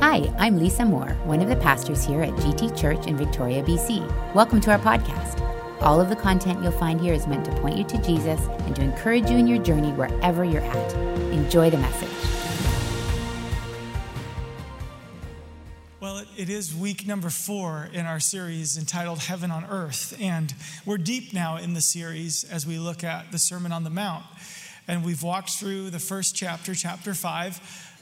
Hi, I'm Lisa Moore, one of the pastors here at GT Church in Victoria, BC. Welcome to our podcast. All of the content you'll find here is meant to point you to Jesus and to encourage you in your journey wherever you're at. Enjoy the message. Well, it is week number four in our series entitled Heaven on Earth. And we're deep now in the series as we look at the Sermon on the Mount. And we've walked through the first chapter, chapter five,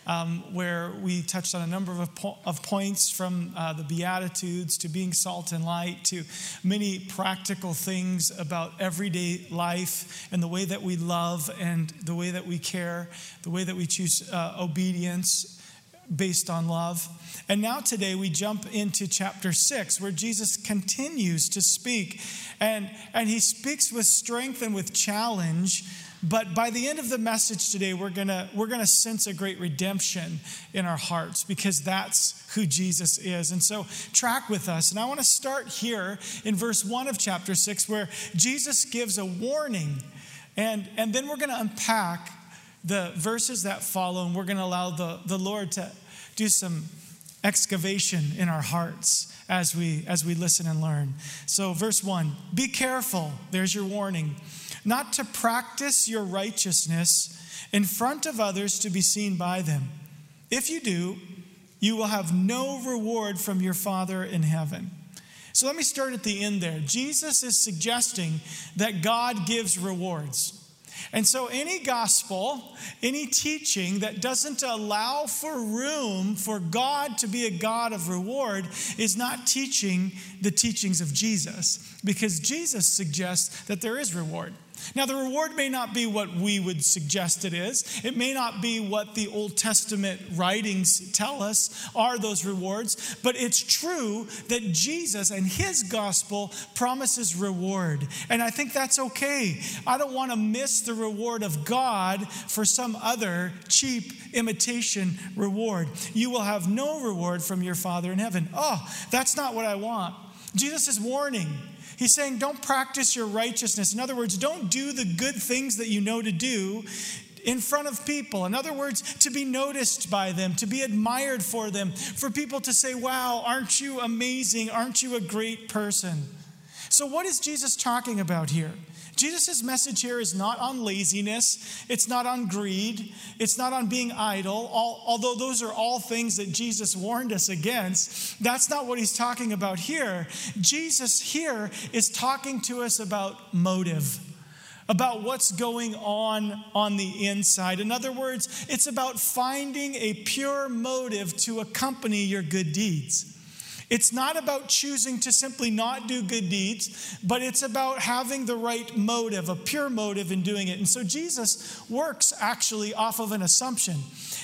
um, where we touched on a number of, of points from uh, the Beatitudes to being salt and light to many practical things about everyday life and the way that we love and the way that we care, the way that we choose uh, obedience based on love. And now today we jump into chapter six, where Jesus continues to speak. And, and he speaks with strength and with challenge but by the end of the message today, we're gonna, we're gonna sense a great redemption in our hearts because that's who Jesus is. And so, track with us. And I wanna start here in verse one of chapter six, where Jesus gives a warning. And, and then we're gonna unpack the verses that follow, and we're gonna allow the, the Lord to do some excavation in our hearts as we as we listen and learn. So verse 1, be careful. There's your warning not to practice your righteousness in front of others to be seen by them. If you do, you will have no reward from your Father in heaven. So let me start at the end there. Jesus is suggesting that God gives rewards. And so, any gospel, any teaching that doesn't allow for room for God to be a God of reward is not teaching the teachings of Jesus, because Jesus suggests that there is reward. Now, the reward may not be what we would suggest it is. It may not be what the Old Testament writings tell us are those rewards, but it's true that Jesus and his gospel promises reward. And I think that's okay. I don't want to miss the reward of God for some other cheap imitation reward. You will have no reward from your Father in heaven. Oh, that's not what I want. Jesus is warning. He's saying, don't practice your righteousness. In other words, don't do the good things that you know to do in front of people. In other words, to be noticed by them, to be admired for them, for people to say, wow, aren't you amazing? Aren't you a great person? So, what is Jesus talking about here? Jesus' message here is not on laziness, it's not on greed, it's not on being idle, all, although those are all things that Jesus warned us against. That's not what he's talking about here. Jesus here is talking to us about motive about what's going on on the inside. In other words, it's about finding a pure motive to accompany your good deeds. It's not about choosing to simply not do good deeds, but it's about having the right motive, a pure motive in doing it. And so Jesus works actually off of an assumption.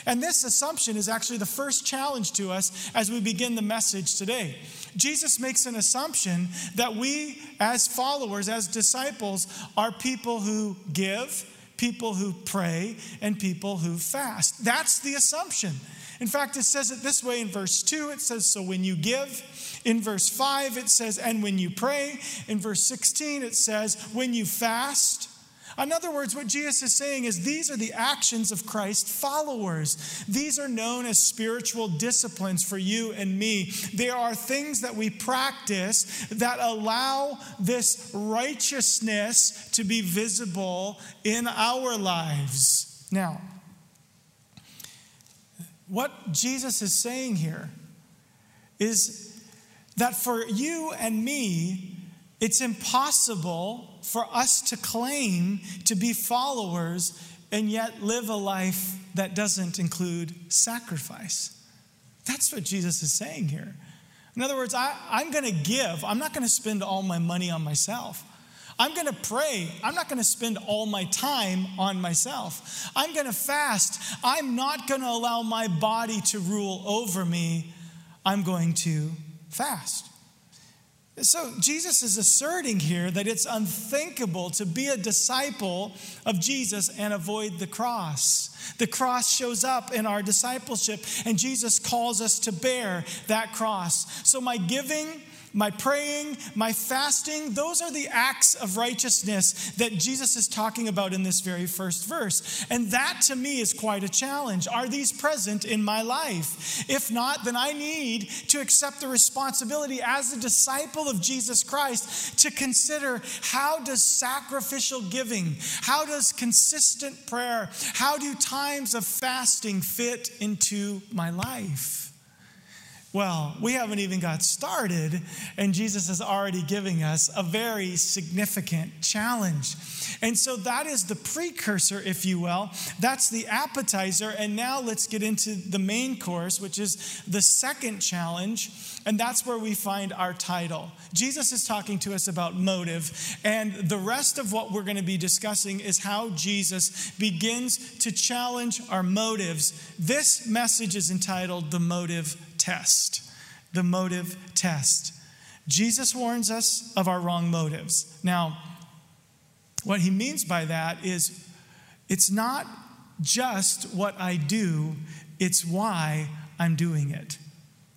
And this assumption is actually the first challenge to us as we begin the message today. Jesus makes an assumption that we, as followers, as disciples, are people who give, people who pray, and people who fast. That's the assumption. In fact, it says it this way in verse 2 it says, So when you give. In verse 5, it says, And when you pray. In verse 16, it says, When you fast. In other words, what Jesus is saying is these are the actions of Christ followers. These are known as spiritual disciplines for you and me. They are things that we practice that allow this righteousness to be visible in our lives. Now, what Jesus is saying here is that for you and me, it's impossible for us to claim to be followers and yet live a life that doesn't include sacrifice. That's what Jesus is saying here. In other words, I, am going to give, I'm not going to spend all my money on myself. I'm going to pray. I'm not going to spend all my time on myself. I'm going to fast. I'm not going to allow my body to rule over me. I'm going to fast. So, Jesus is asserting here that it's unthinkable to be a disciple of Jesus and avoid the cross. The cross shows up in our discipleship, and Jesus calls us to bear that cross. So, my giving, my praying, my fasting, those are the acts of righteousness that Jesus is talking about in this very first verse. And that to me is quite a challenge. Are these present in my life? If not, then I need to accept the responsibility as a disciple of Jesus Christ to consider how does sacrificial giving, how does consistent prayer, how do times of fasting fit into my life? Well, we haven't even got started, and Jesus is already giving us a very significant challenge. And so that is the precursor, if you will. That's the appetizer. And now let's get into the main course, which is the second challenge. And that's where we find our title. Jesus is talking to us about motive. And the rest of what we're going to be discussing is how Jesus begins to challenge our motives. This message is entitled The Motive test. The motive test. Jesus warns us of our wrong motives. Now, what he means by that is it's not just what I do, it's why I'm doing it.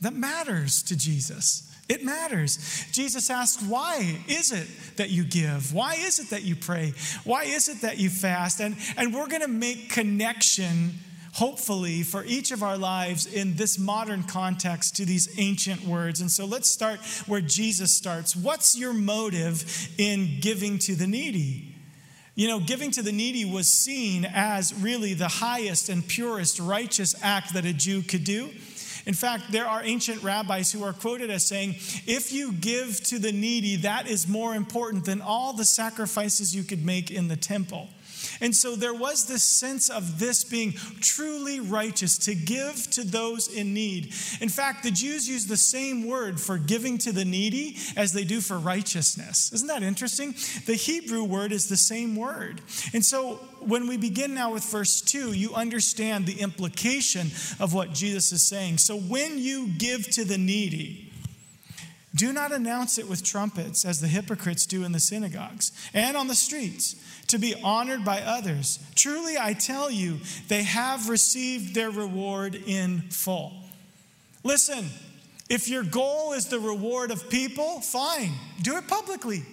That matters to Jesus. It matters. Jesus asks, Why is it that you give? Why is it that you pray? Why is it that you fast? And, and we're going to make connection hopefully, for each of our lives in this modern context to these ancient words. And so let's start where Jesus starts. What's your motive in giving to the needy? You know, giving to the needy was seen as really the highest and purest righteous act that a Jew could do. In fact, there are ancient rabbis who are quoted as saying, if you give to the needy, that is more important than all the sacrifices you could make in the temple. And so there was this sense of this being truly righteous, to give to those in need. In fact, the Jews use the same word for giving to the needy as they do for righteousness. Isn't that interesting? The Hebrew word is the same word. And so when we begin now with verse 2, you understand the implication of what Jesus is saying. So when you give to the needy, do not announce it with trumpets as the hypocrites do in the synagogues and on the streets to be honored by others. Truly, I tell you, they have received their reward in full. Listen, if your goal is the reward of people, fine, do it publicly.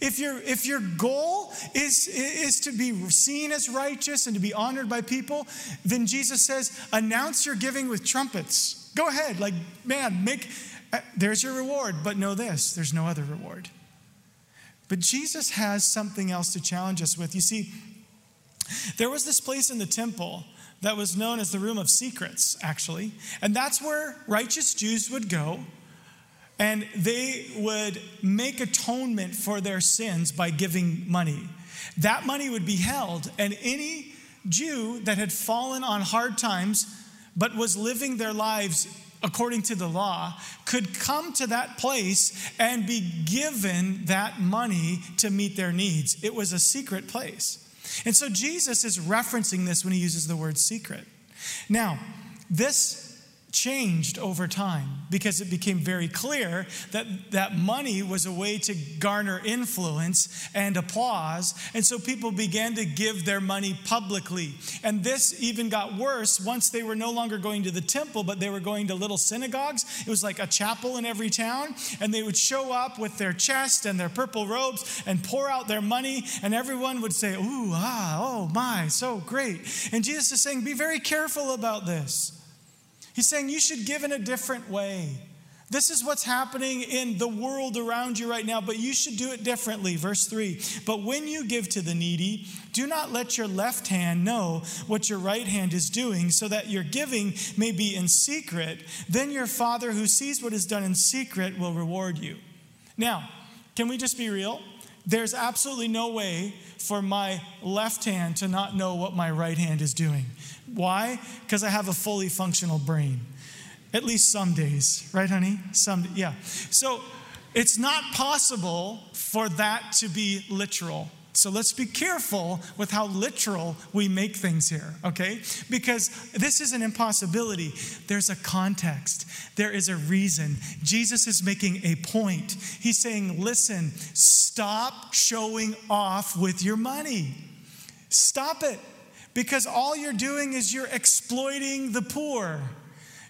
If, your if your goal is, is to be seen as righteous and to be honored by people, then Jesus says, announce your giving with trumpets. Go ahead, like, man, make, uh, there's your reward, but know this there's no other reward. But Jesus has something else to challenge us with. You see, there was this place in the temple that was known as the room of secrets, actually. And that's where righteous Jews would go and they would make atonement for their sins by giving money. That money would be held, and any Jew that had fallen on hard times but was living their lives according to the law, could come to that place and be given that money to meet their needs. It was a secret place. And so Jesus is referencing this when he uses the word secret. Now, this changed over time because it became very clear that that money was a way to garner influence and applause. And so people began to give their money publicly. And this even got worse once they were no longer going to the temple, but they were going to little synagogues. It was like a chapel in every town. And they would show up with their chest and their purple robes and pour out their money. And everyone would say, Ooh, ah, oh my, so great. And Jesus is saying, Be very careful about this. He's saying you should give in a different way. This is what's happening in the world around you right now, but you should do it differently. Verse 3 But when you give to the needy, do not let your left hand know what your right hand is doing, so that your giving may be in secret. Then your Father who sees what is done in secret will reward you. Now, can we just be real? There's absolutely no way for my left hand to not know what my right hand is doing. Why? Because I have a fully functional brain. At least some days, right, honey? Some, yeah. So it's not possible for that to be literal. So let's be careful with how literal we make things here, okay? Because this is an impossibility. There's a context, there is a reason. Jesus is making a point. He's saying, listen, stop showing off with your money. Stop it because all you're doing is you're exploiting the poor.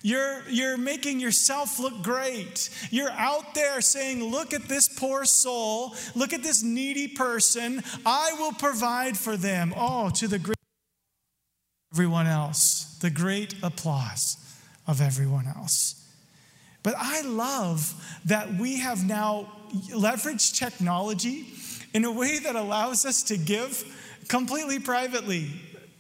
You're, you're making yourself look great. You're out there saying, Look at this poor soul. Look at this needy person. I will provide for them. Oh, to the great everyone else, the great applause of everyone else. But I love that we have now leveraged technology in a way that allows us to give completely privately.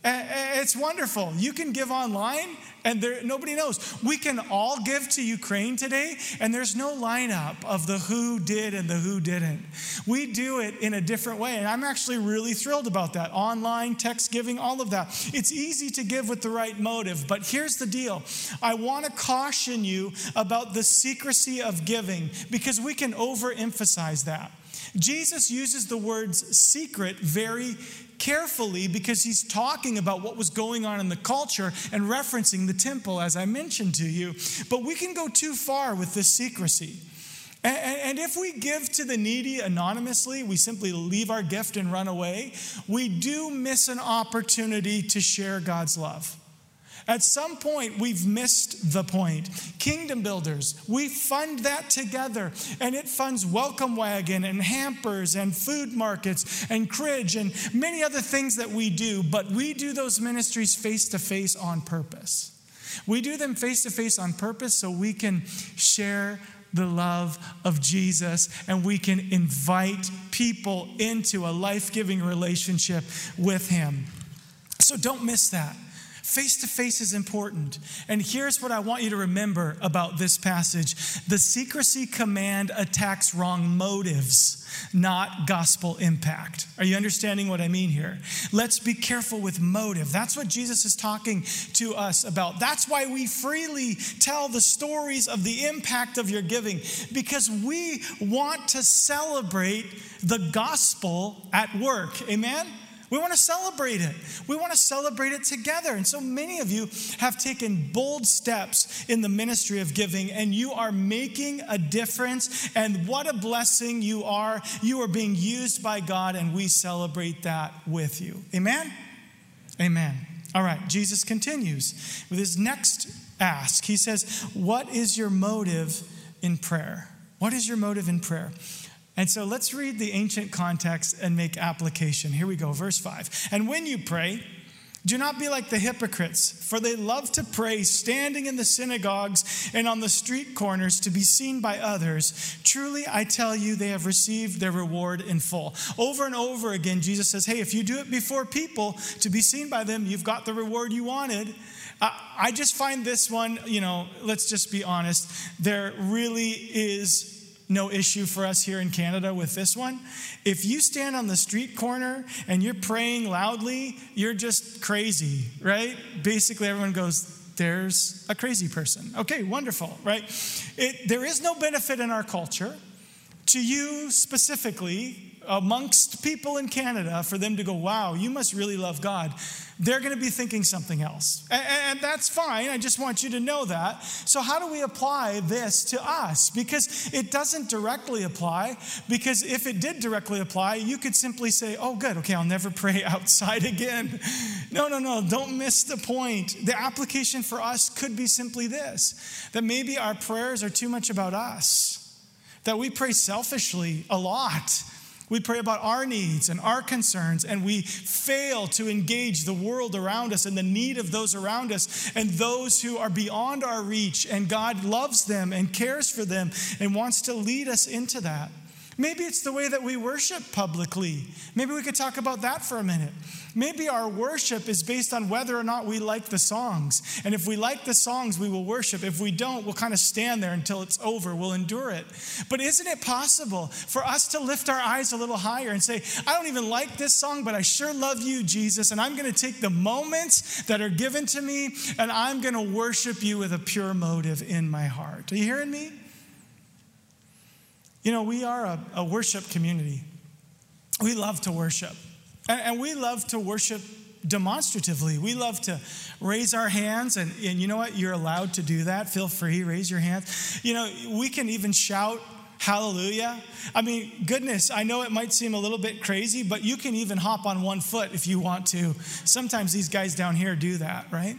It's wonderful. You can give online and there, nobody knows. We can all give to Ukraine today, and there's no lineup of the who did and the who didn't. We do it in a different way, and I'm actually really thrilled about that. Online, text giving, all of that. It's easy to give with the right motive, but here's the deal I want to caution you about the secrecy of giving because we can overemphasize that. Jesus uses the words secret very carefully because he's talking about what was going on in the culture and referencing the temple, as I mentioned to you. But we can go too far with this secrecy. And if we give to the needy anonymously, we simply leave our gift and run away, we do miss an opportunity to share God's love. At some point, we've missed the point. Kingdom builders, we fund that together, and it funds Welcome Wagon and hampers and food markets and Cridge and many other things that we do, but we do those ministries face to face on purpose. We do them face to face on purpose so we can share the love of Jesus and we can invite people into a life giving relationship with Him. So don't miss that. Face to face is important. And here's what I want you to remember about this passage the secrecy command attacks wrong motives, not gospel impact. Are you understanding what I mean here? Let's be careful with motive. That's what Jesus is talking to us about. That's why we freely tell the stories of the impact of your giving, because we want to celebrate the gospel at work. Amen? We want to celebrate it. We want to celebrate it together. And so many of you have taken bold steps in the ministry of giving, and you are making a difference. And what a blessing you are. You are being used by God, and we celebrate that with you. Amen? Amen. All right, Jesus continues with his next ask. He says, What is your motive in prayer? What is your motive in prayer? And so let's read the ancient context and make application. Here we go, verse 5. And when you pray, do not be like the hypocrites, for they love to pray standing in the synagogues and on the street corners to be seen by others. Truly, I tell you, they have received their reward in full. Over and over again, Jesus says, Hey, if you do it before people to be seen by them, you've got the reward you wanted. I just find this one, you know, let's just be honest, there really is no issue for us here in Canada with this one. If you stand on the street corner and you're praying loudly, you're just crazy, right? Basically, everyone goes, there's a crazy person. Okay, wonderful, right? It, there is no benefit in our culture to you specifically amongst people in Canada for them to go, wow, you must really love God, they're going to be thinking something else. And, and, that's fine. I just want you to know that. So, how do we apply this to us? Because it doesn't directly apply. Because if it did directly apply, you could simply say, oh, good, okay, I'll never pray outside again. No, no, no, don't miss the point. The application for us could be simply this that maybe our prayers are too much about us, that we pray selfishly a lot we pray about our needs and our concerns, and we fail to engage the world around us and the need of those around us and those who are beyond our reach. And God loves them and cares for them and wants to lead us into that. Maybe it's the way that we worship publicly. Maybe we could talk about that for a minute. Maybe our worship is based on whether or not we like the songs. And if we like the songs, we will worship. If we don't, we'll kind of stand there until it's over. We'll endure it. But isn't it possible for us to lift our eyes a little higher and say, I don't even like this song, but I sure love you, Jesus. And I'm going to take the moments that are given to me and I'm going to worship you with a pure motive in my heart. Are you hearing me? You know, we are a, a worship community. We love to worship. And, and, we love to worship demonstratively. We love to raise our hands, and, and you know what? You're allowed to do that. Feel free, raise your hands. You know, we can even shout hallelujah. I mean, goodness, I know it might seem a little bit crazy, but you can even hop on one foot if you want to. Sometimes these guys down here do that, right?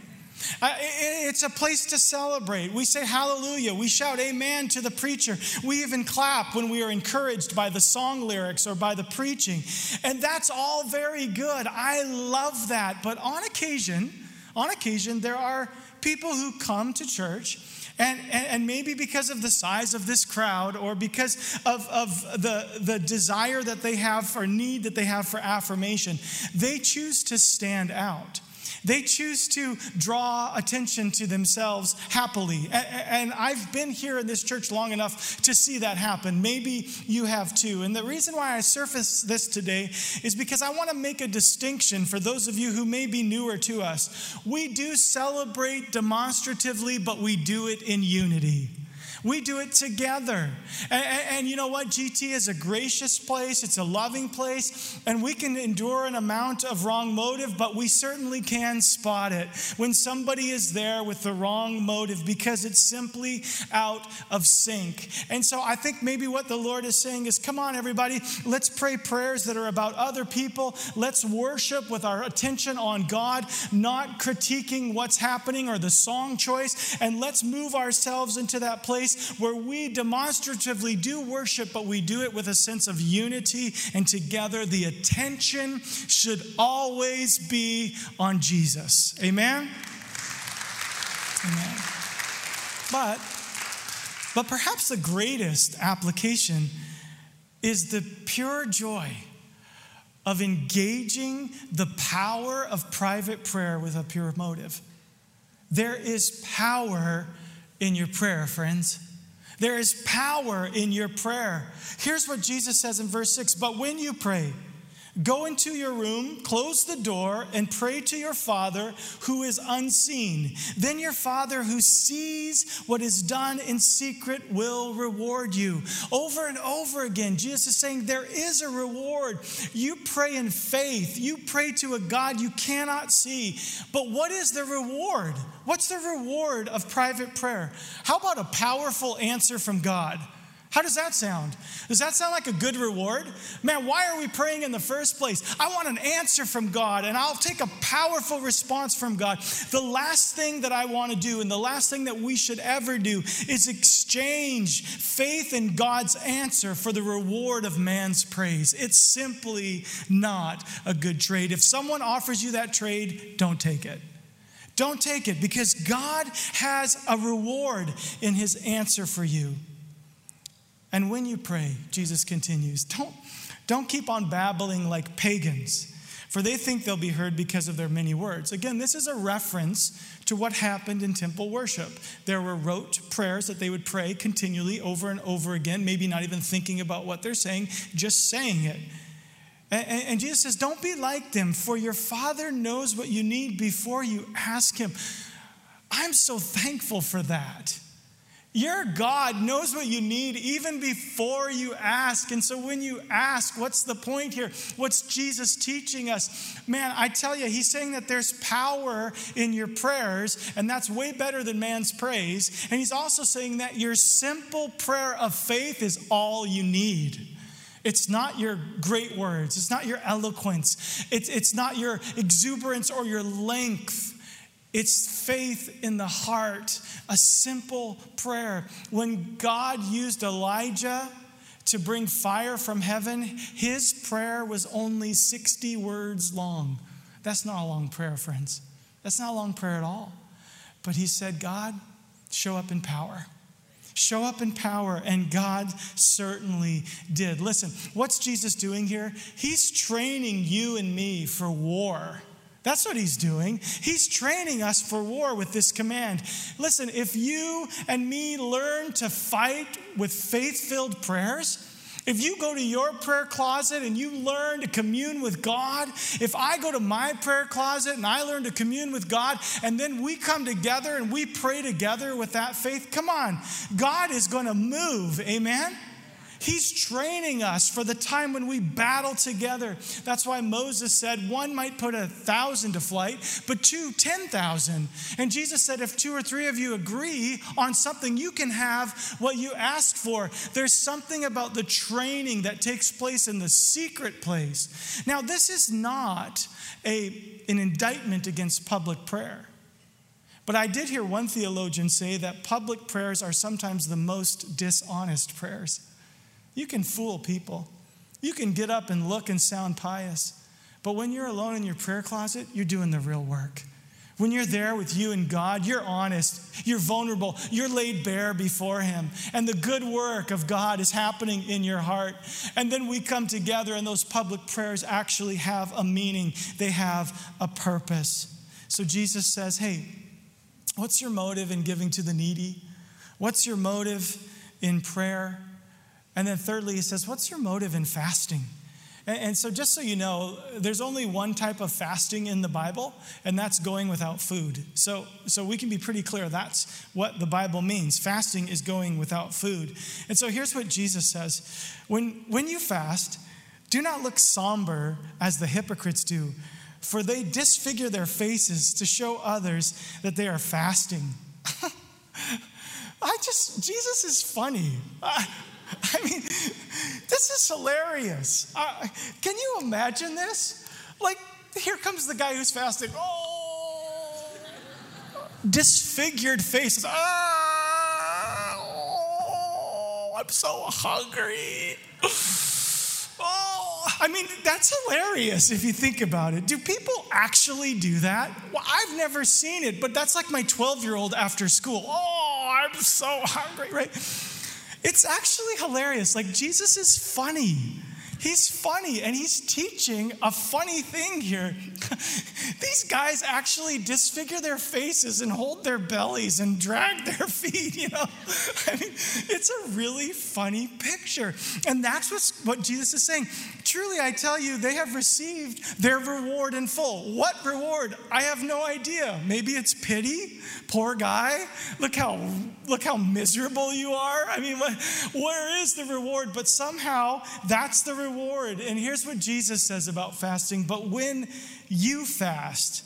Uh, it's a place to celebrate. We say hallelujah. We shout amen to the preacher. We even clap when we are encouraged by the song lyrics or by the preaching. And that's all very good. I love that. But on occasion, on occasion, there are people who come to church and, and, and, maybe because of the size of this crowd or because of, of the, the desire that they have or need that they have for affirmation, they choose to stand out. They choose to draw attention to themselves happily. And I've been here in this church long enough to see that happen. Maybe you have too. And the reason why I surface this today is because I want to make a distinction for those of you who may be newer to us. We do celebrate demonstratively, but we do it in unity. We do it together. And, and, you know what? GT is a gracious place, it's a loving place, and we can endure an amount of wrong motive, but we certainly can spot it when somebody is there with the wrong motive because it's simply out of sync. And so I think maybe what the Lord is saying is come on, everybody, let's pray prayers that are about other people. Let's worship with our attention on God, not critiquing what's happening or the song choice, and let's move ourselves into that place place where we demonstratively do worship, but we do it with a sense of unity and together. The attention should always be on Jesus. Amen? Amen. But, but perhaps the greatest application is the pure joy of engaging the power of private prayer with a pure motive. There is power in your prayer, friends. There is power in your prayer. Here's what Jesus says in verse 6 But when you pray, Go into your room, close the door, and pray to your Father who is unseen. Then your Father who sees what is done in secret will reward you. Over and over again, Jesus is saying there is a reward. You pray in faith, you pray to a God you cannot see. But what is the reward? What's the reward of private prayer? How about a powerful answer from God? How does that sound? Does that sound like a good reward? Man, why are we praying in the first place? I want an answer from God, and I'll take a powerful response from God. The last thing that I want to do, and the last thing that we should ever do, is exchange faith in God's answer for the reward of man's praise. It's simply not a good trade. If someone offers you that trade, don't take it. Don't take it because God has a reward in his answer for you. And when you pray, Jesus continues, don't, don't keep on babbling like pagans, for they think they'll be heard because of their many words. Again, this is a reference to what happened in temple worship. There were rote prayers that they would pray continually over and over again, maybe not even thinking about what they're saying, just saying it. And, and Jesus says, Don't be like them, for your Father knows what you need before you ask Him. I'm so thankful for that. Your God knows what you need even before you ask. And so when you ask, what's the point here? What's Jesus teaching us? Man, I tell you, he's saying that there's power in your prayers, and that's way better than man's praise. And he's also saying that your simple prayer of faith is all you need. It's not your great words, it's not your eloquence, it's, it's not your exuberance or your length. It's faith in the heart, a simple prayer. When God used Elijah to bring fire from heaven, his prayer was only 60 words long. That's not a long prayer, friends. That's not a long prayer at all. But he said, God, show up in power. Show up in power, and God certainly did. Listen, what's Jesus doing here? He's training you and me for war. That's what he's doing. He's training us for war with this command. Listen, if you and me learn to fight with faith filled prayers, if you go to your prayer closet and you learn to commune with God, if I go to my prayer closet and I learn to commune with God, and then we come together and we pray together with that faith, come on, God is going to move. Amen? He's training us for the time when we battle together. That's why Moses said one might put a thousand to flight, but two, 10,000. And Jesus said, if two or three of you agree on something, you can have what you ask for. There's something about the training that takes place in the secret place. Now, this is not a, an indictment against public prayer. But I did hear one theologian say that public prayers are sometimes the most dishonest prayers. You can fool people, you can get up and look and sound pious. But when you're alone in your prayer closet, you're doing the real work. When you're there with you and God, you're honest, you're vulnerable, you're laid bare before Him, and the good work of God is happening in your heart. And then we come together, and those public prayers actually have a meaning, they have a purpose. So Jesus says, Hey, what's your motive in giving to the needy? What's your motive in prayer? And then thirdly, He says, What's your motive in fasting? And, so, just so you know, there's only one type of fasting in the Bible, and that's going without food. So, so we can be pretty clear that's what the Bible means. Fasting is going without food. And so, here's what Jesus says When, when you fast, do not look somber as the hypocrites do, for they disfigure their faces to show others that they are fasting. I just, Jesus is funny. I mean, this is hilarious. Uh, can you imagine this? Like, here comes the guy who's fasting. Oh, disfigured faces. Oh, I'm so hungry. Oh, I mean, that's hilarious if you think about it. Do people actually do that? Well, I've never seen it, but that's like my 12 year old after school. Oh, I'm so hungry, right? It's actually hilarious. Like, Jesus is funny. He's funny and he's teaching a funny thing here. These guys actually disfigure their faces and hold their bellies and drag their feet, you know. I mean, it's a really funny picture. And that's what's, what Jesus is saying. Truly, I tell you, they have received their reward in full. What reward? I have no idea. Maybe it's pity. Poor guy. Look how look how miserable you are. I mean, where is the reward? But somehow that's the reward reward. And here's what Jesus says about fasting. But when you fast,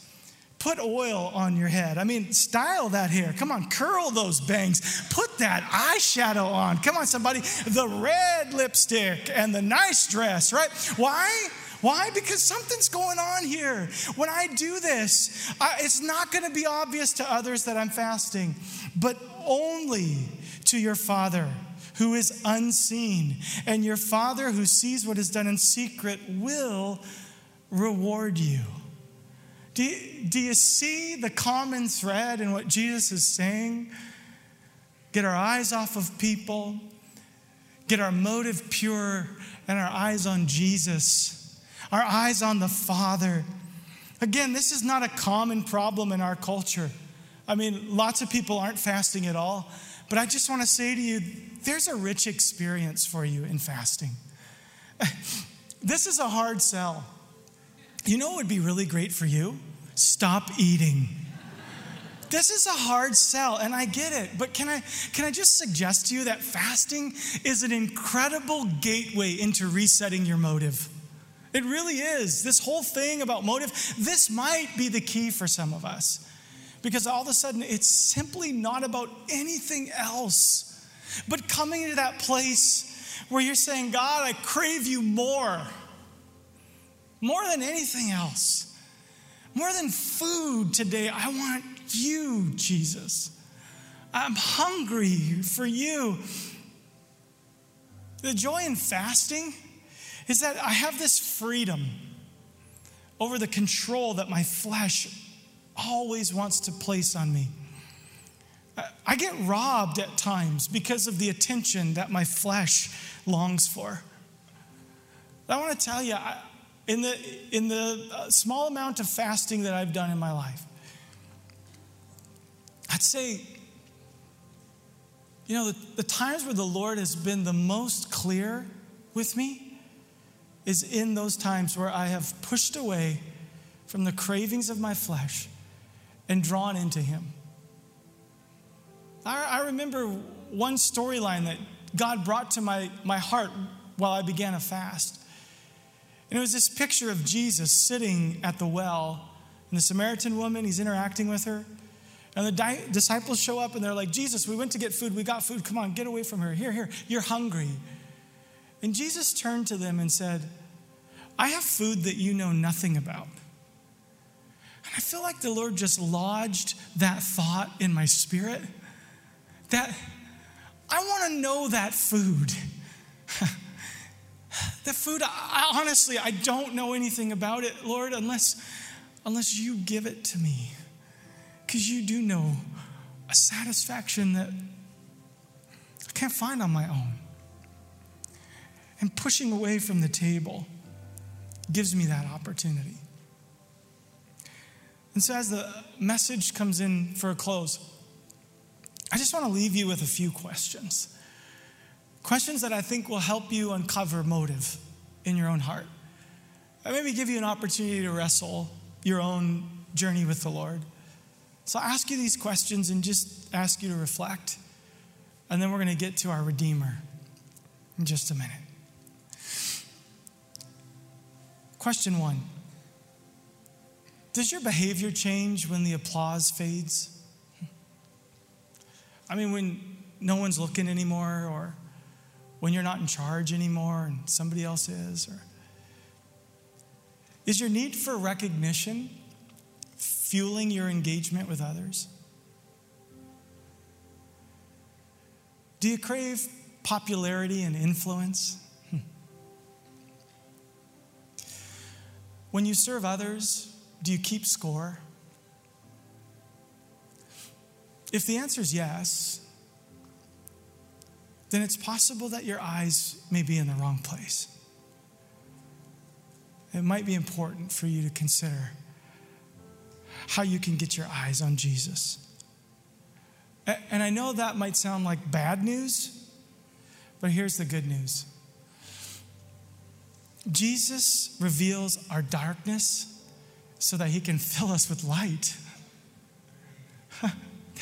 put oil on your head. I mean, style that hair. Come on, curl those bangs. Put that eyeshadow on. Come on, somebody. The red lipstick and the nice dress, right? Why? Why? Because something's going on here. When I do this, I, it's not going to be obvious to others that I'm fasting, but only to your Father who is unseen. And your Father who sees what is done in secret will reward you. Do you, do you see the common thread in what Jesus is saying? Get our eyes off of people, get our motive pure, and our eyes on Jesus, our eyes on the Father. Again, this is not a common problem in our culture. I mean, lots of people aren't fasting at all. But I just want to say to you, there's a rich experience for you in fasting. This is a hard sell. You know what would be really great for you? Stop eating. This is a hard sell, and I get it. But can I, can I just suggest to you that fasting is an incredible gateway into resetting your motive? It really is. This whole thing about motive, this might be the key for some of us. Because all of a sudden, it's simply not about anything else but coming into that place where you're saying, God, I crave you more, more than anything else. More than food today, I want you, Jesus. I'm hungry for you. The joy in fasting is that I have this freedom over the control that my flesh always wants to place on me. I get robbed at times because of the attention that my flesh longs for. I want to tell you, in the, in the uh, small amount of fasting that I've done in my life, I'd say, you know, the, the times where the Lord has been the most clear with me is in those times where I have pushed away from the cravings of my flesh and drawn into Him. I, I remember one storyline that God brought to my, my heart while I began a fast. And it was this picture of Jesus sitting at the well, and the Samaritan woman, he's interacting with her. And the di- disciples show up and they're like, Jesus, we went to get food. We got food. Come on, get away from her. Here, here, you're hungry. And Jesus turned to them and said, I have food that you know nothing about. And I feel like the Lord just lodged that thought in my spirit that I want to know that food. the food, I, honestly, I don't know anything about it, Lord, unless, unless you give it to me. Because you do know a satisfaction that I can't find on my own. And pushing away from the table gives me that opportunity. And so, as the message comes in for a close, I just want to leave you with a few questions. Questions that I think will help you uncover motive in your own heart. I maybe give you an opportunity to wrestle your own journey with the Lord. So I ask you these questions and just ask you to reflect. And then we're going to get to our Redeemer in just a minute. Question one Does your behavior change when the applause fades? I mean, when no one's looking anymore, or when you're not in charge anymore and somebody else is? Or is your need for recognition fueling your engagement with others? Do you crave popularity and influence? When you serve others, do you keep score? If the answer is yes, then it's possible that your eyes may be in the wrong place. It might be important for you to consider how you can get your eyes on Jesus. And I know that might sound like bad news, but here's the good news Jesus reveals our darkness so that he can fill us with light.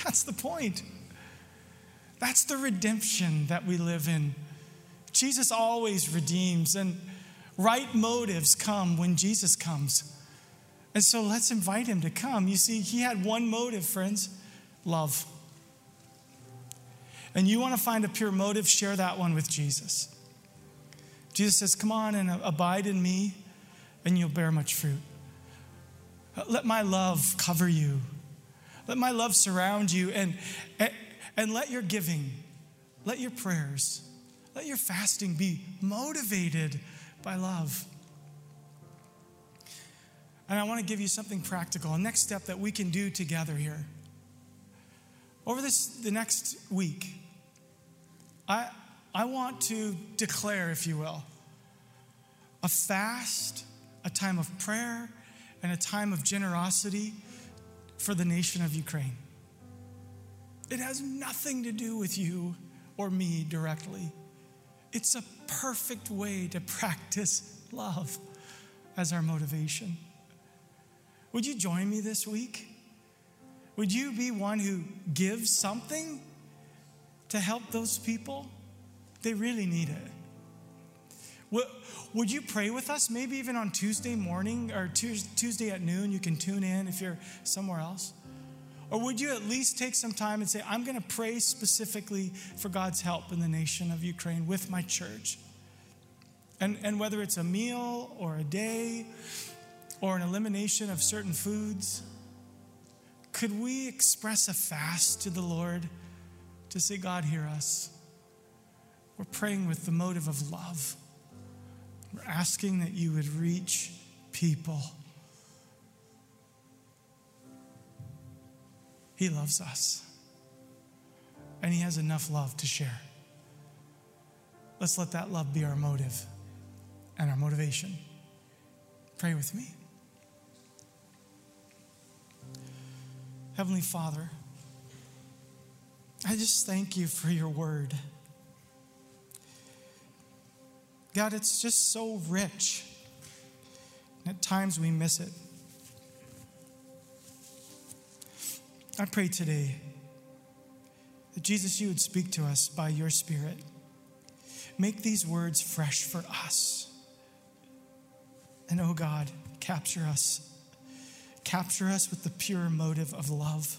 That's the point. That's the redemption that we live in. Jesus always redeems, and right motives come when Jesus comes. And so let's invite him to come. You see, he had one motive, friends love. And you want to find a pure motive, share that one with Jesus. Jesus says, Come on and abide in me, and you'll bear much fruit. Let my love cover you. Let my love surround you and, and, and let your giving, let your prayers, let your fasting be motivated by love. And I want to give you something practical, a next step that we can do together here. Over this the next week, I I want to declare, if you will, a fast, a time of prayer, and a time of generosity for the nation of Ukraine. It has nothing to do with you or me directly. It's a perfect way to practice love as our motivation. Would you join me this week? Would you be one who gives something to help those people? They really need it. Would you pray with us? Maybe even on Tuesday morning or Tuesday at noon, you can tune in if you're somewhere else. Or would you at least take some time and say, I'm going to pray specifically for God's help in the nation of Ukraine with my church? And, and whether it's a meal or a day or an elimination of certain foods, could we express a fast to the Lord to say, God, hear us? We're praying with the motive of love. We're asking that you would reach people. He loves us, and He has enough love to share. Let's let that love be our motive and our motivation. Pray with me. Heavenly Father, I just thank you for your word. God, it's just so rich. And at times we miss it. I pray today that Jesus, you would speak to us by your Spirit. Make these words fresh for us. And oh God, capture us. Capture us with the pure motive of love.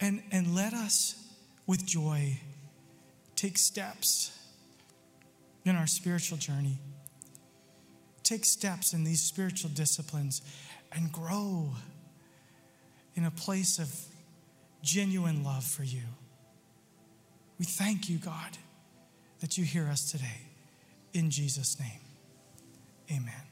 And, and let us with joy take steps in our spiritual journey take steps in these spiritual disciplines and grow in a place of genuine love for you. We thank you, God, that you hear us today. In Jesus' name, amen.